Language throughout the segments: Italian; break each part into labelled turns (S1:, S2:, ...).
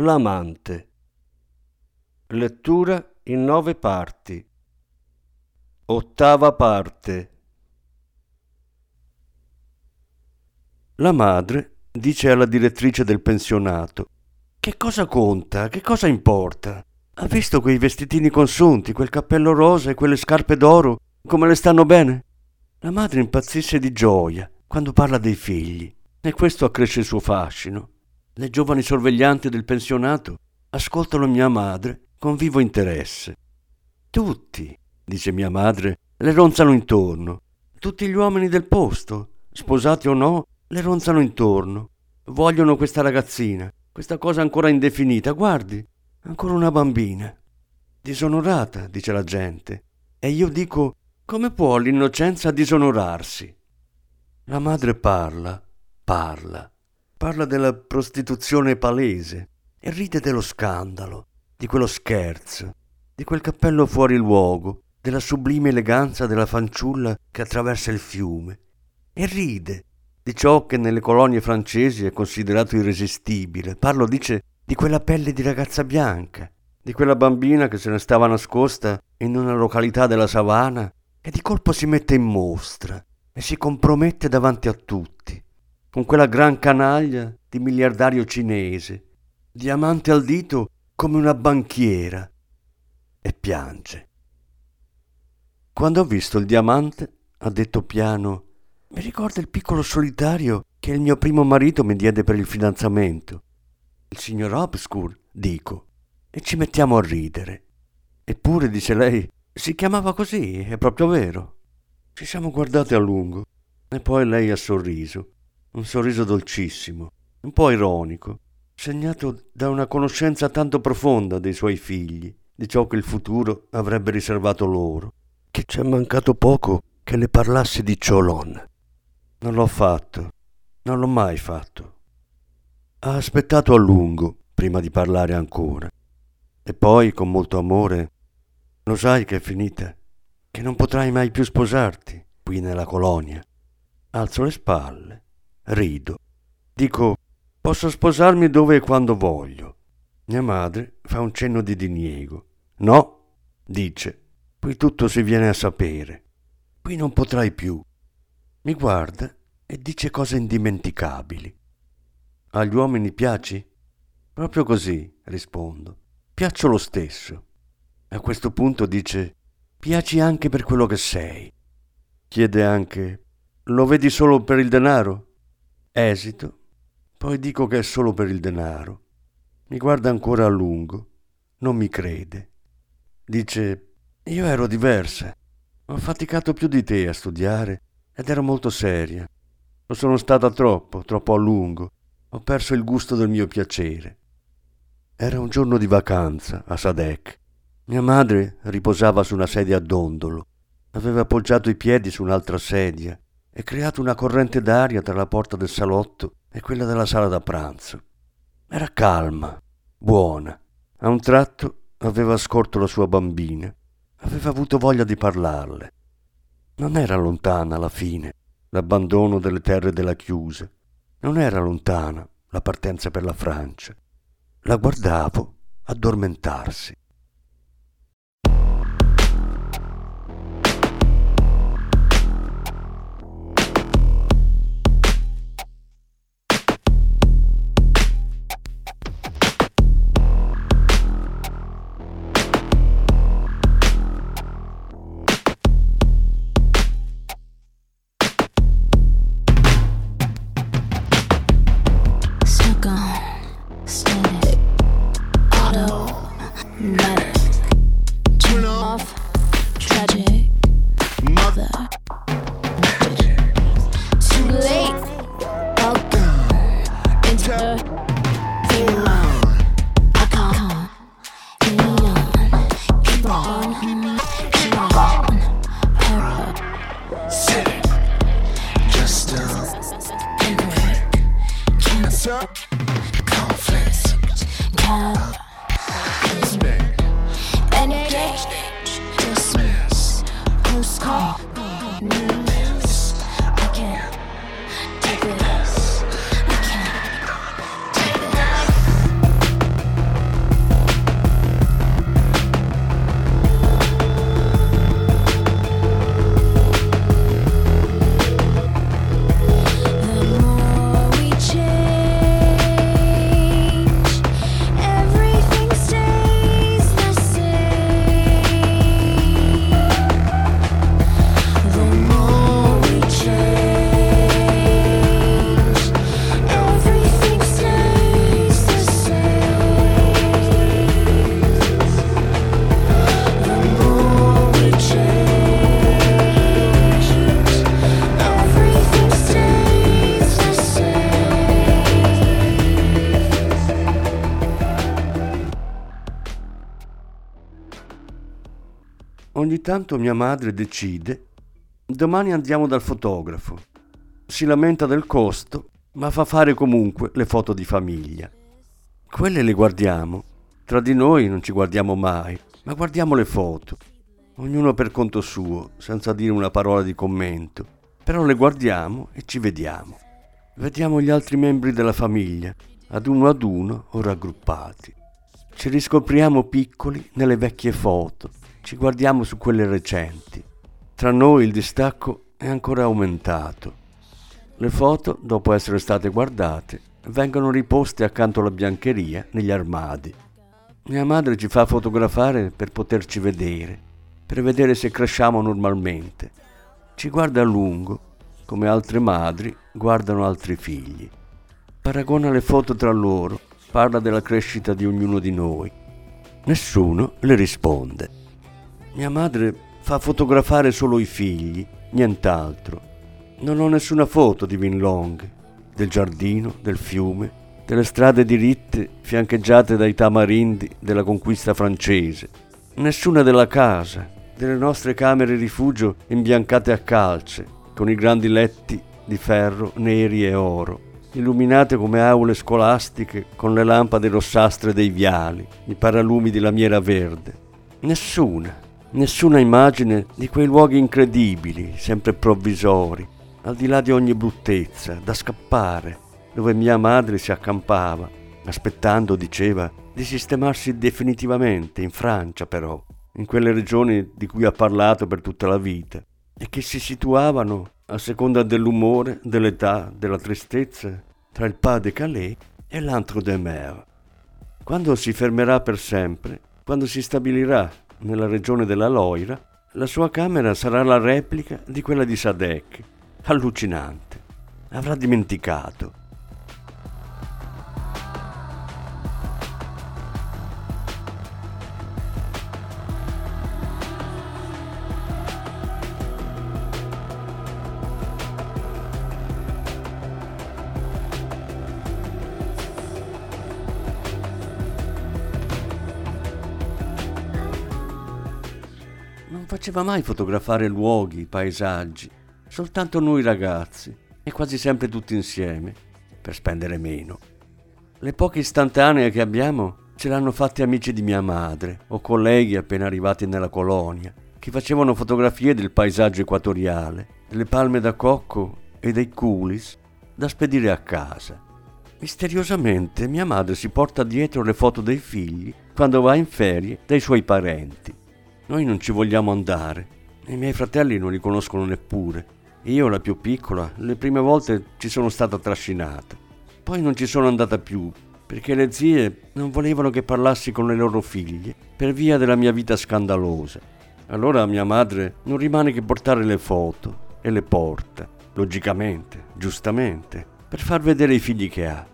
S1: L'amante. Lettura in nove parti. Ottava parte. La madre dice alla direttrice del pensionato: Che cosa conta? Che cosa importa? Ha visto quei vestitini consunti, quel cappello rosa e quelle scarpe d'oro? Come le stanno bene? La madre impazzisce di gioia quando parla dei figli e questo accresce il suo fascino. Le giovani sorveglianti del pensionato ascoltano mia madre con vivo interesse. Tutti, dice mia madre, le ronzano intorno. Tutti gli uomini del posto, sposati o no, le ronzano intorno. Vogliono questa ragazzina, questa cosa ancora indefinita. Guardi, ancora una bambina. Disonorata, dice la gente. E io dico, come può l'innocenza disonorarsi? La madre parla, parla parla della prostituzione palese e ride dello scandalo, di quello scherzo, di quel cappello fuori luogo, della sublime eleganza della fanciulla che attraversa il fiume, e ride di ciò che nelle colonie francesi è considerato irresistibile. Parlo, dice, di quella pelle di ragazza bianca, di quella bambina che se ne stava nascosta in una località della savana e di colpo si mette in mostra e si compromette davanti a tutti con quella gran canaglia di miliardario cinese, diamante al dito come una banchiera, e piange. Quando ho visto il diamante, ha detto piano, mi ricorda il piccolo solitario che il mio primo marito mi diede per il fidanzamento. Il signor Obscure, dico, e ci mettiamo a ridere. Eppure, dice lei, si chiamava così, è proprio vero. Ci siamo guardati a lungo e poi lei ha sorriso un sorriso dolcissimo, un po' ironico, segnato da una conoscenza tanto profonda dei suoi figli, di ciò che il futuro avrebbe riservato loro, che ci è mancato poco che le parlassi di Cholon. Non l'ho fatto, non l'ho mai fatto. Ha aspettato a lungo prima di parlare ancora. E poi, con molto amore, lo sai che è finita, che non potrai mai più sposarti qui nella colonia. Alzo le spalle Rido. Dico, posso sposarmi dove e quando voglio. Mia madre fa un cenno di diniego. No, dice, qui tutto si viene a sapere. Qui non potrai più. Mi guarda e dice cose indimenticabili. Agli uomini piaci? Proprio così, rispondo. Piaccio lo stesso. A questo punto dice, piaci anche per quello che sei. Chiede anche, lo vedi solo per il denaro? Esito, poi dico che è solo per il denaro. Mi guarda ancora a lungo, non mi crede. Dice, io ero diversa, ho faticato più di te a studiare ed ero molto seria. Lo sono stata troppo, troppo a lungo. Ho perso il gusto del mio piacere. Era un giorno di vacanza a Sadek. Mia madre riposava su una sedia a dondolo. Aveva appoggiato i piedi su un'altra sedia e creato una corrente d'aria tra la porta del salotto e quella della sala da pranzo. Era calma, buona. A un tratto aveva scorto la sua bambina. Aveva avuto voglia di parlarle. Non era lontana alla fine l'abbandono delle terre della chiusa. Non era lontana la partenza per la Francia. La guardavo addormentarsi. Ogni tanto mia madre decide, domani andiamo dal fotografo. Si lamenta del costo, ma fa fare comunque le foto di famiglia. Quelle le guardiamo. Tra di noi non ci guardiamo mai, ma guardiamo le foto. Ognuno per conto suo, senza dire una parola di commento. Però le guardiamo e ci vediamo. Vediamo gli altri membri della famiglia, ad uno ad uno o raggruppati. Ci riscopriamo piccoli nelle vecchie foto, ci guardiamo su quelle recenti. Tra noi il distacco è ancora aumentato. Le foto, dopo essere state guardate, vengono riposte accanto alla biancheria negli armadi. Mia madre ci fa fotografare per poterci vedere, per vedere se cresciamo normalmente. Ci guarda a lungo, come altre madri guardano altri figli. Paragona le foto tra loro, parla della crescita di ognuno di noi. Nessuno le risponde. Mia madre fa fotografare solo i figli, nient'altro. Non ho nessuna foto di Vin Long, del giardino, del fiume, delle strade diritte fiancheggiate dai tamarindi della conquista francese. Nessuna della casa, delle nostre camere rifugio imbiancate a calce, con i grandi letti di ferro neri e oro, illuminate come aule scolastiche con le lampade rossastre dei viali, i paralumi di lamiera verde. Nessuna nessuna immagine di quei luoghi incredibili, sempre provvisori, al di là di ogni bruttezza, da scappare, dove mia madre si accampava, aspettando, diceva, di sistemarsi definitivamente, in Francia però, in quelle regioni di cui ha parlato per tutta la vita, e che si situavano, a seconda dell'umore, dell'età, della tristezza, tra il Pas de Calais e l'Antre de Mer. Quando si fermerà per sempre, quando si stabilirà nella regione della Loira, la sua camera sarà la replica di quella di Sadek. Allucinante. Avrà dimenticato. Faceva mai fotografare luoghi, paesaggi, soltanto noi ragazzi, e quasi sempre tutti insieme, per spendere meno. Le poche istantanee che abbiamo ce l'hanno fatte amici di mia madre o colleghi appena arrivati nella colonia, che facevano fotografie del paesaggio equatoriale, delle palme da cocco e dei culis da spedire a casa. Misteriosamente mia madre si porta dietro le foto dei figli quando va in ferie dai suoi parenti. Noi non ci vogliamo andare. I miei fratelli non li conoscono neppure. Io, la più piccola, le prime volte ci sono stata trascinata. Poi non ci sono andata più, perché le zie non volevano che parlassi con le loro figlie, per via della mia vita scandalosa. Allora mia madre non rimane che portare le foto e le porta, logicamente, giustamente, per far vedere i figli che ha.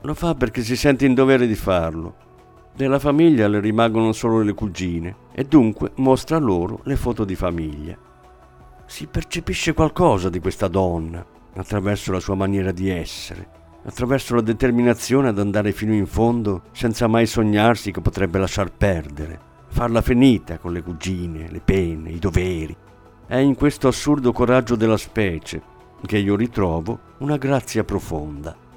S1: Lo fa perché si sente in dovere di farlo della famiglia le rimangono solo le cugine e dunque mostra loro le foto di famiglia. Si percepisce qualcosa di questa donna attraverso la sua maniera di essere, attraverso la determinazione ad andare fino in fondo senza mai sognarsi che potrebbe lasciar perdere, farla finita con le cugine, le pene, i doveri. È in questo assurdo coraggio della specie che io ritrovo una grazia profonda.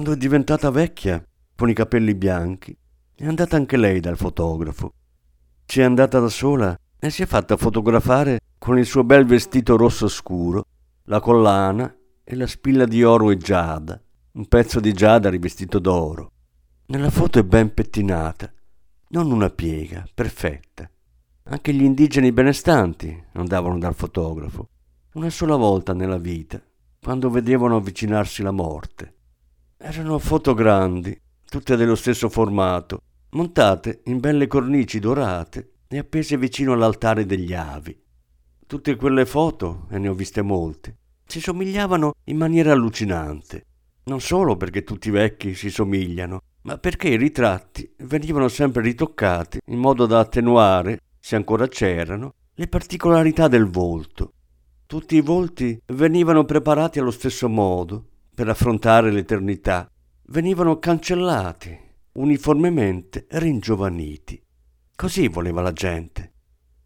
S1: Quando è diventata vecchia, con i capelli bianchi, è andata anche lei dal fotografo. Ci è andata da sola e si è fatta fotografare con il suo bel vestito rosso scuro, la collana e la spilla di oro e giada, un pezzo di giada rivestito d'oro. Nella foto è ben pettinata, non una piega, perfetta. Anche gli indigeni benestanti andavano dal fotografo, una sola volta nella vita, quando vedevano avvicinarsi la morte. Erano foto grandi, tutte dello stesso formato, montate in belle cornici dorate e appese vicino all'altare degli avi. Tutte quelle foto, e ne ho viste molte, si somigliavano in maniera allucinante. Non solo perché tutti i vecchi si somigliano, ma perché i ritratti venivano sempre ritoccati in modo da attenuare, se ancora c'erano, le particolarità del volto. Tutti i volti venivano preparati allo stesso modo per affrontare l'eternità, venivano cancellati, uniformemente ringiovaniti. Così voleva la gente.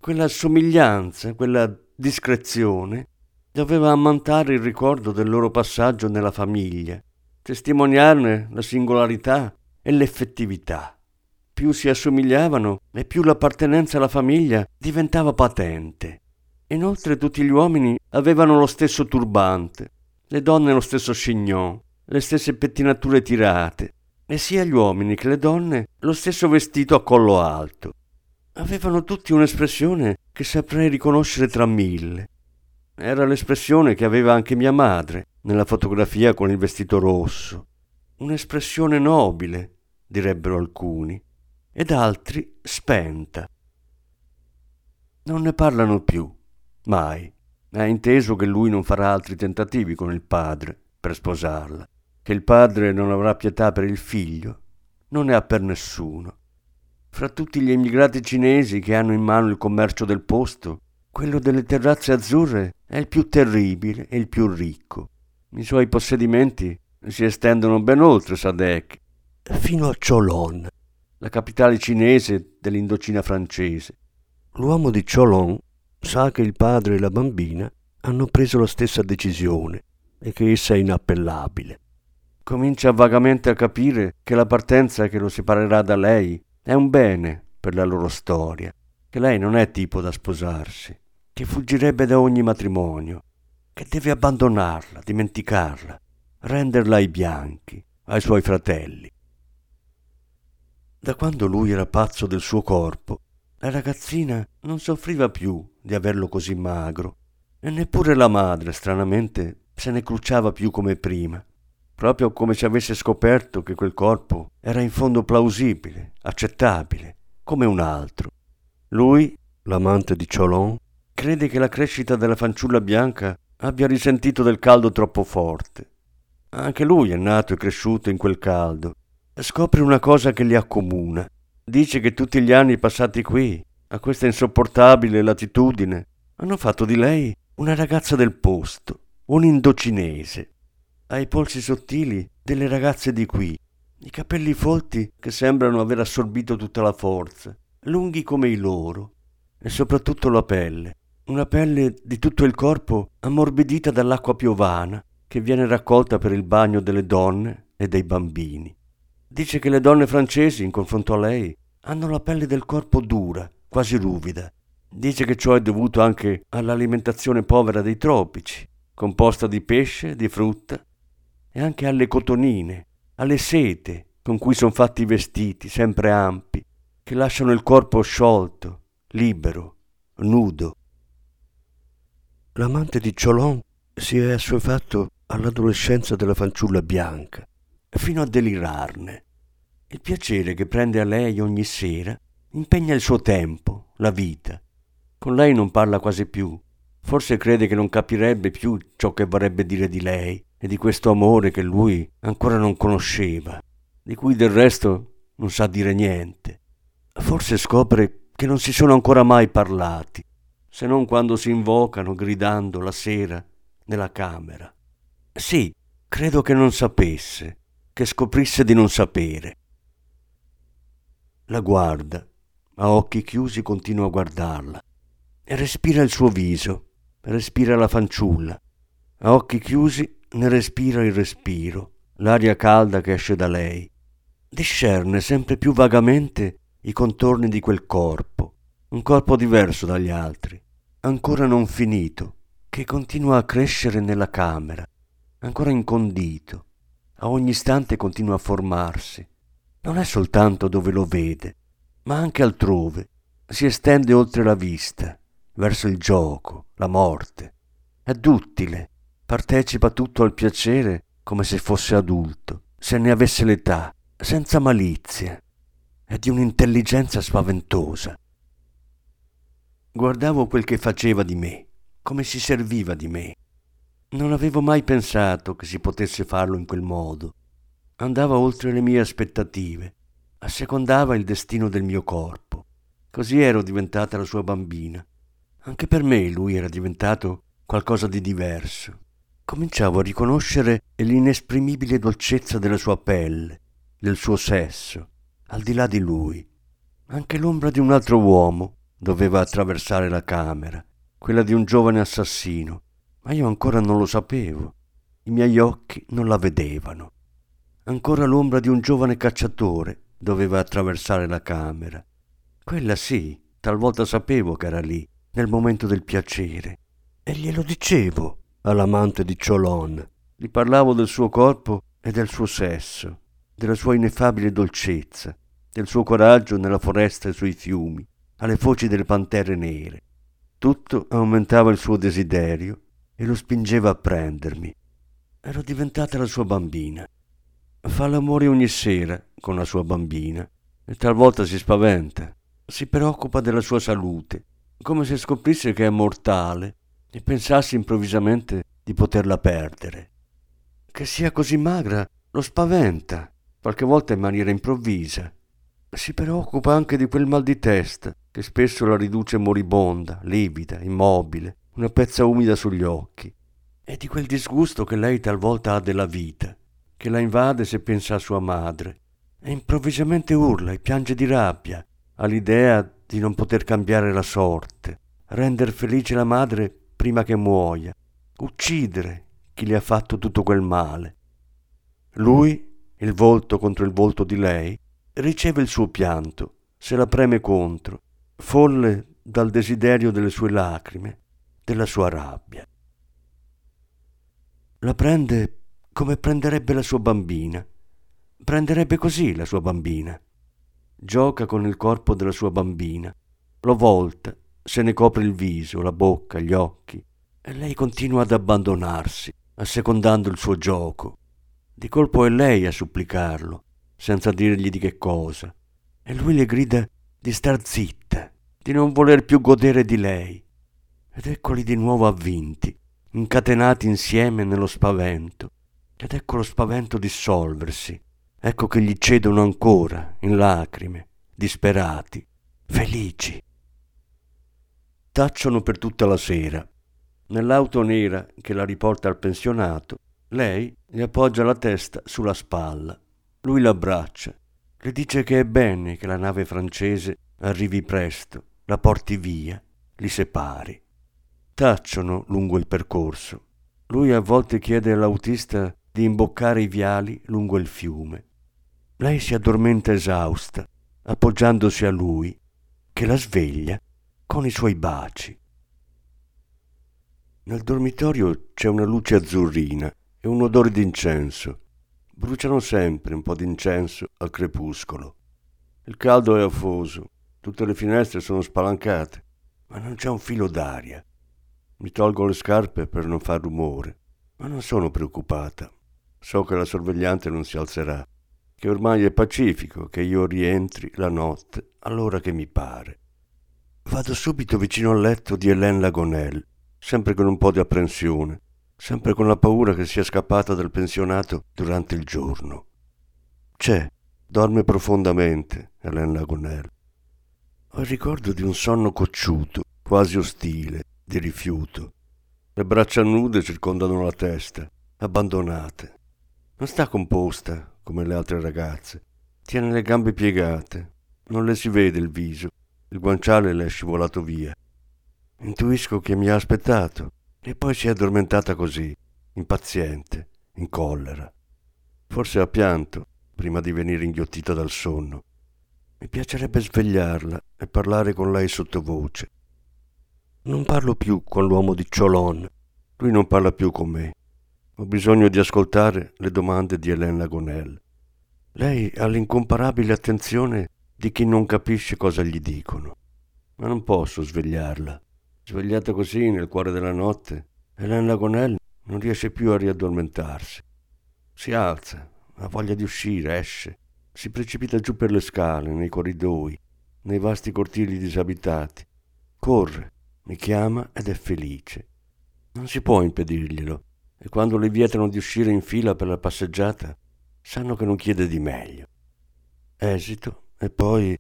S1: Quella somiglianza, quella discrezione doveva ammantare il ricordo del loro passaggio nella famiglia, testimoniarne la singolarità e l'effettività. Più si assomigliavano e più l'appartenenza alla famiglia diventava patente. Inoltre tutti gli uomini avevano lo stesso turbante, le donne lo stesso chignon, le stesse pettinature tirate, e sia gli uomini che le donne lo stesso vestito a collo alto. Avevano tutti un'espressione che saprei riconoscere tra mille. Era l'espressione che aveva anche mia madre nella fotografia con il vestito rosso. Un'espressione nobile, direbbero alcuni, ed altri spenta. Non ne parlano più, mai. Ha inteso che lui non farà altri tentativi con il padre per sposarla, che il padre non avrà pietà per il figlio, non ne ha per nessuno. Fra tutti gli emigrati cinesi che hanno in mano il commercio del posto, quello delle terrazze azzurre è il più terribile e il più ricco. I suoi possedimenti si estendono ben oltre Sadek fino a Cholon, la capitale cinese dell'Indocina francese. L'uomo di Cholon sa che il padre e la bambina hanno preso la stessa decisione e che essa è inappellabile. Comincia vagamente a capire che la partenza che lo separerà da lei è un bene per la loro storia, che lei non è tipo da sposarsi, che fuggirebbe da ogni matrimonio, che deve abbandonarla, dimenticarla, renderla ai bianchi, ai suoi fratelli. Da quando lui era pazzo del suo corpo, la ragazzina non soffriva più di averlo così magro e neppure la madre, stranamente, se ne crucciava più come prima, proprio come se avesse scoperto che quel corpo era in fondo plausibile, accettabile, come un altro. Lui, l'amante di Cholon, crede che la crescita della fanciulla bianca abbia risentito del caldo troppo forte. Anche lui è nato e cresciuto in quel caldo scopre una cosa che li accomuna. Dice che tutti gli anni passati qui, a questa insopportabile latitudine, hanno fatto di lei una ragazza del posto, un indocinese. Ha i polsi sottili delle ragazze di qui, i capelli folti che sembrano aver assorbito tutta la forza, lunghi come i loro, e soprattutto la pelle, una pelle di tutto il corpo ammorbidita dall'acqua piovana che viene raccolta per il bagno delle donne e dei bambini. Dice che le donne francesi, in confronto a lei, hanno la pelle del corpo dura, quasi ruvida. Dice che ciò è dovuto anche all'alimentazione povera dei tropici, composta di pesce, di frutta e anche alle cotonine, alle sete con cui sono fatti i vestiti, sempre ampi, che lasciano il corpo sciolto, libero, nudo. L'amante di Cholon si è assuefatto all'adolescenza della fanciulla bianca, fino a delirarne. Il piacere che prende a lei ogni sera impegna il suo tempo, la vita. Con lei non parla quasi più. Forse crede che non capirebbe più ciò che vorrebbe dire di lei e di questo amore che lui ancora non conosceva, di cui del resto non sa dire niente. Forse scopre che non si sono ancora mai parlati, se non quando si invocano gridando la sera nella camera. Sì, credo che non sapesse, che scoprisse di non sapere. La guarda, a occhi chiusi continua a guardarla e respira il suo viso, respira la fanciulla. A occhi chiusi ne respira il respiro, l'aria calda che esce da lei. Discerne sempre più vagamente i contorni di quel corpo, un corpo diverso dagli altri, ancora non finito, che continua a crescere nella camera, ancora incondito, a ogni istante continua a formarsi. Non è soltanto dove lo vede, ma anche altrove. Si estende oltre la vista, verso il gioco, la morte. È duttile, partecipa tutto al piacere come se fosse adulto, se ne avesse l'età, senza malizia. È di un'intelligenza spaventosa. Guardavo quel che faceva di me, come si serviva di me. Non avevo mai pensato che si potesse farlo in quel modo. Andava oltre le mie aspettative, assecondava il destino del mio corpo. Così ero diventata la sua bambina. Anche per me lui era diventato qualcosa di diverso. Cominciavo a riconoscere l'inesprimibile dolcezza della sua pelle, del suo sesso, al di là di lui. Anche l'ombra di un altro uomo doveva attraversare la camera, quella di un giovane assassino, ma io ancora non lo sapevo. I miei occhi non la vedevano. Ancora l'ombra di un giovane cacciatore doveva attraversare la camera. Quella sì, talvolta sapevo che era lì, nel momento del piacere. E glielo dicevo all'amante di Cholon. Gli parlavo del suo corpo e del suo sesso, della sua ineffabile dolcezza, del suo coraggio nella foresta e sui fiumi, alle foci delle pantere nere. Tutto aumentava il suo desiderio e lo spingeva a prendermi. Ero diventata la sua bambina. Fa l'amore ogni sera con la sua bambina e talvolta si spaventa, si preoccupa della sua salute, come se scoprisse che è mortale e pensasse improvvisamente di poterla perdere. Che sia così magra lo spaventa, qualche volta in maniera improvvisa. Si preoccupa anche di quel mal di testa che spesso la riduce moribonda, livida, immobile, una pezza umida sugli occhi, e di quel disgusto che lei talvolta ha della vita, che la invade se pensa a sua madre, e improvvisamente urla e piange di rabbia all'idea di non poter cambiare la sorte, rendere felice la madre prima che muoia, uccidere chi le ha fatto tutto quel male. Lui, il volto contro il volto di lei, riceve il suo pianto, se la preme contro, folle dal desiderio delle sue lacrime, della sua rabbia. La prende come prenderebbe la sua bambina. Prenderebbe così la sua bambina. Gioca con il corpo della sua bambina, lo volta, se ne copre il viso, la bocca, gli occhi, e lei continua ad abbandonarsi, assecondando il suo gioco. Di colpo è lei a supplicarlo, senza dirgli di che cosa, e lui le grida di star zitta, di non voler più godere di lei, ed eccoli di nuovo avvinti, incatenati insieme nello spavento. Ed ecco lo spavento dissolversi. Ecco che gli cedono ancora, in lacrime, disperati, felici. Tacciono per tutta la sera. Nell'auto nera che la riporta al pensionato, lei gli appoggia la testa sulla spalla. Lui l'abbraccia. Le dice che è bene che la nave francese arrivi presto, la porti via, li separi tacciono lungo il percorso. Lui a volte chiede all'autista di imboccare i viali lungo il fiume. Lei si addormenta esausta, appoggiandosi a lui, che la sveglia con i suoi baci. Nel dormitorio c'è una luce azzurrina e un odore d'incenso. Bruciano sempre un po' d'incenso al crepuscolo. Il caldo è afoso, tutte le finestre sono spalancate, ma non c'è un filo d'aria. Mi tolgo le scarpe per non far rumore, ma non sono preoccupata. So che la sorvegliante non si alzerà, che ormai è pacifico che io rientri la notte all'ora che mi pare. Vado subito vicino al letto di Hélène Lagonel, sempre con un po' di apprensione, sempre con la paura che sia scappata dal pensionato durante il giorno. C'è, dorme profondamente, Hélène Lagonel. Ho il ricordo di un sonno cocciuto, quasi ostile, di rifiuto. Le braccia nude circondano la testa, abbandonate. Non sta composta come le altre ragazze. Tiene le gambe piegate. Non le si vede il viso. Il guanciale le è scivolato via. Intuisco che mi ha aspettato e poi si è addormentata così, impaziente, in collera. Forse ha pianto prima di venire inghiottita dal sonno. Mi piacerebbe svegliarla e parlare con lei sottovoce. Non parlo più con l'uomo di Cholon. Lui non parla più con me. Ho bisogno di ascoltare le domande di Hélène Gonel. Lei ha l'incomparabile attenzione di chi non capisce cosa gli dicono. Ma non posso svegliarla. Svegliata così nel cuore della notte, Hélène Lagonel non riesce più a riaddormentarsi. Si alza, ha voglia di uscire, esce, si precipita giù per le scale, nei corridoi, nei vasti cortili disabitati. Corre, mi chiama ed è felice. Non si può impedirglielo, e quando le vietano di uscire in fila per la passeggiata, sanno che non chiede di meglio. Esito e poi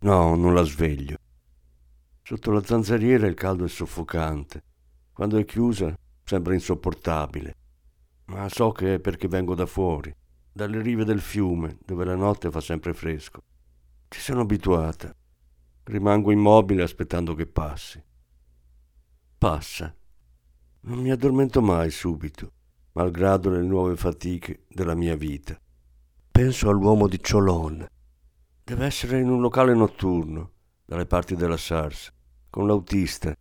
S1: no, non la sveglio. Sotto la zanzariera il caldo è soffocante. Quando è chiusa sembra insopportabile. Ma so che è perché vengo da fuori, dalle rive del fiume, dove la notte fa sempre fresco. Ci sono abituata. Rimango immobile aspettando che passi. Passa. Non mi addormento mai subito, malgrado le nuove fatiche della mia vita. Penso all'uomo di Cholon. Deve essere in un locale notturno, dalle parti della SARS, con l'autista.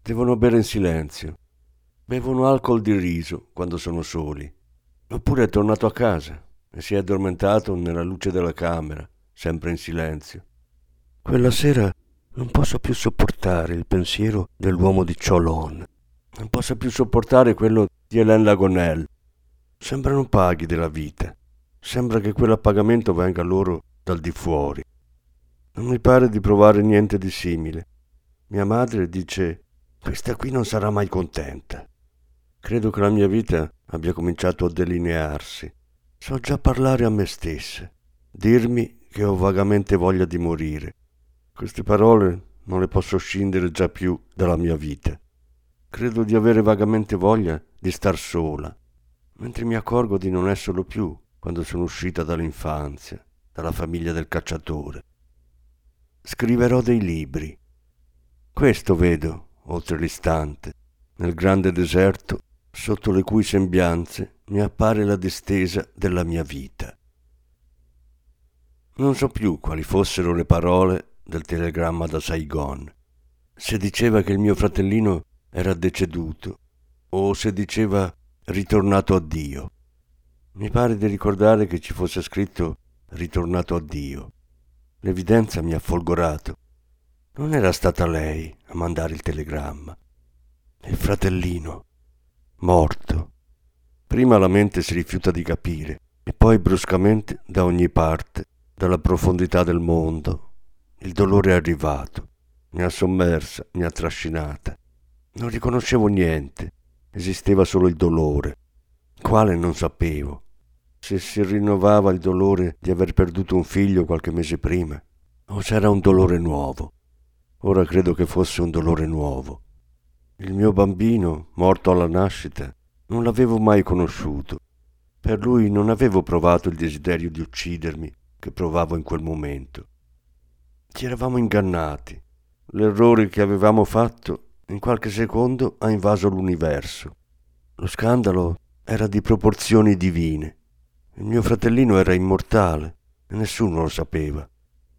S1: Devono bere in silenzio. Bevono alcol di riso quando sono soli. Oppure è tornato a casa e si è addormentato nella luce della camera, sempre in silenzio. Quella sera non posso più sopportare il pensiero dell'uomo di Cholon. Non posso più sopportare quello di Hélène Lagonel. Sembrano paghi della vita. Sembra che quell'appagamento venga loro dal di fuori. Non mi pare di provare niente di simile. Mia madre dice, questa qui non sarà mai contenta. Credo che la mia vita abbia cominciato a delinearsi. So già parlare a me stessa, dirmi che ho vagamente voglia di morire. Queste parole non le posso scindere già più dalla mia vita. Credo di avere vagamente voglia di star sola, mentre mi accorgo di non esserlo più quando sono uscita dall'infanzia, dalla famiglia del cacciatore. Scriverò dei libri. Questo vedo, oltre l'istante, nel grande deserto, sotto le cui sembianze mi appare la distesa della mia vita. Non so più quali fossero le parole del telegramma da Saigon. Se diceva che il mio fratellino era deceduto o se diceva ritornato a Dio. Mi pare di ricordare che ci fosse scritto ritornato a Dio. L'evidenza mi ha folgorato. Non era stata lei a mandare il telegramma. Il fratellino, morto. Prima la mente si rifiuta di capire e poi bruscamente da ogni parte, dalla profondità del mondo, il dolore è arrivato. Mi ha sommersa, mi ha trascinata. Non riconoscevo niente, esisteva solo il dolore, quale non sapevo se si rinnovava il dolore di aver perduto un figlio qualche mese prima, o c'era un dolore nuovo. Ora credo che fosse un dolore nuovo. Il mio bambino, morto alla nascita, non l'avevo mai conosciuto. Per lui non avevo provato il desiderio di uccidermi che provavo in quel momento. Ci eravamo ingannati. L'errore che avevamo fatto in qualche secondo ha invaso l'universo. Lo scandalo era di proporzioni divine. Il mio fratellino era immortale e nessuno lo sapeva.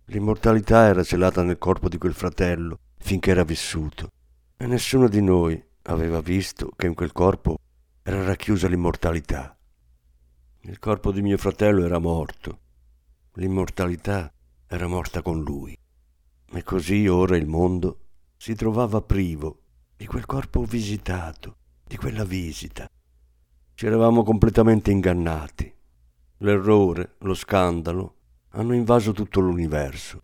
S1: L'immortalità era celata nel corpo di quel fratello finché era vissuto e nessuno di noi aveva visto che in quel corpo era racchiusa l'immortalità. Il corpo di mio fratello era morto, l'immortalità era morta con lui. E così ora il mondo si trovava privo di quel corpo visitato, di quella visita. Ci eravamo completamente ingannati. L'errore, lo scandalo hanno invaso tutto l'universo.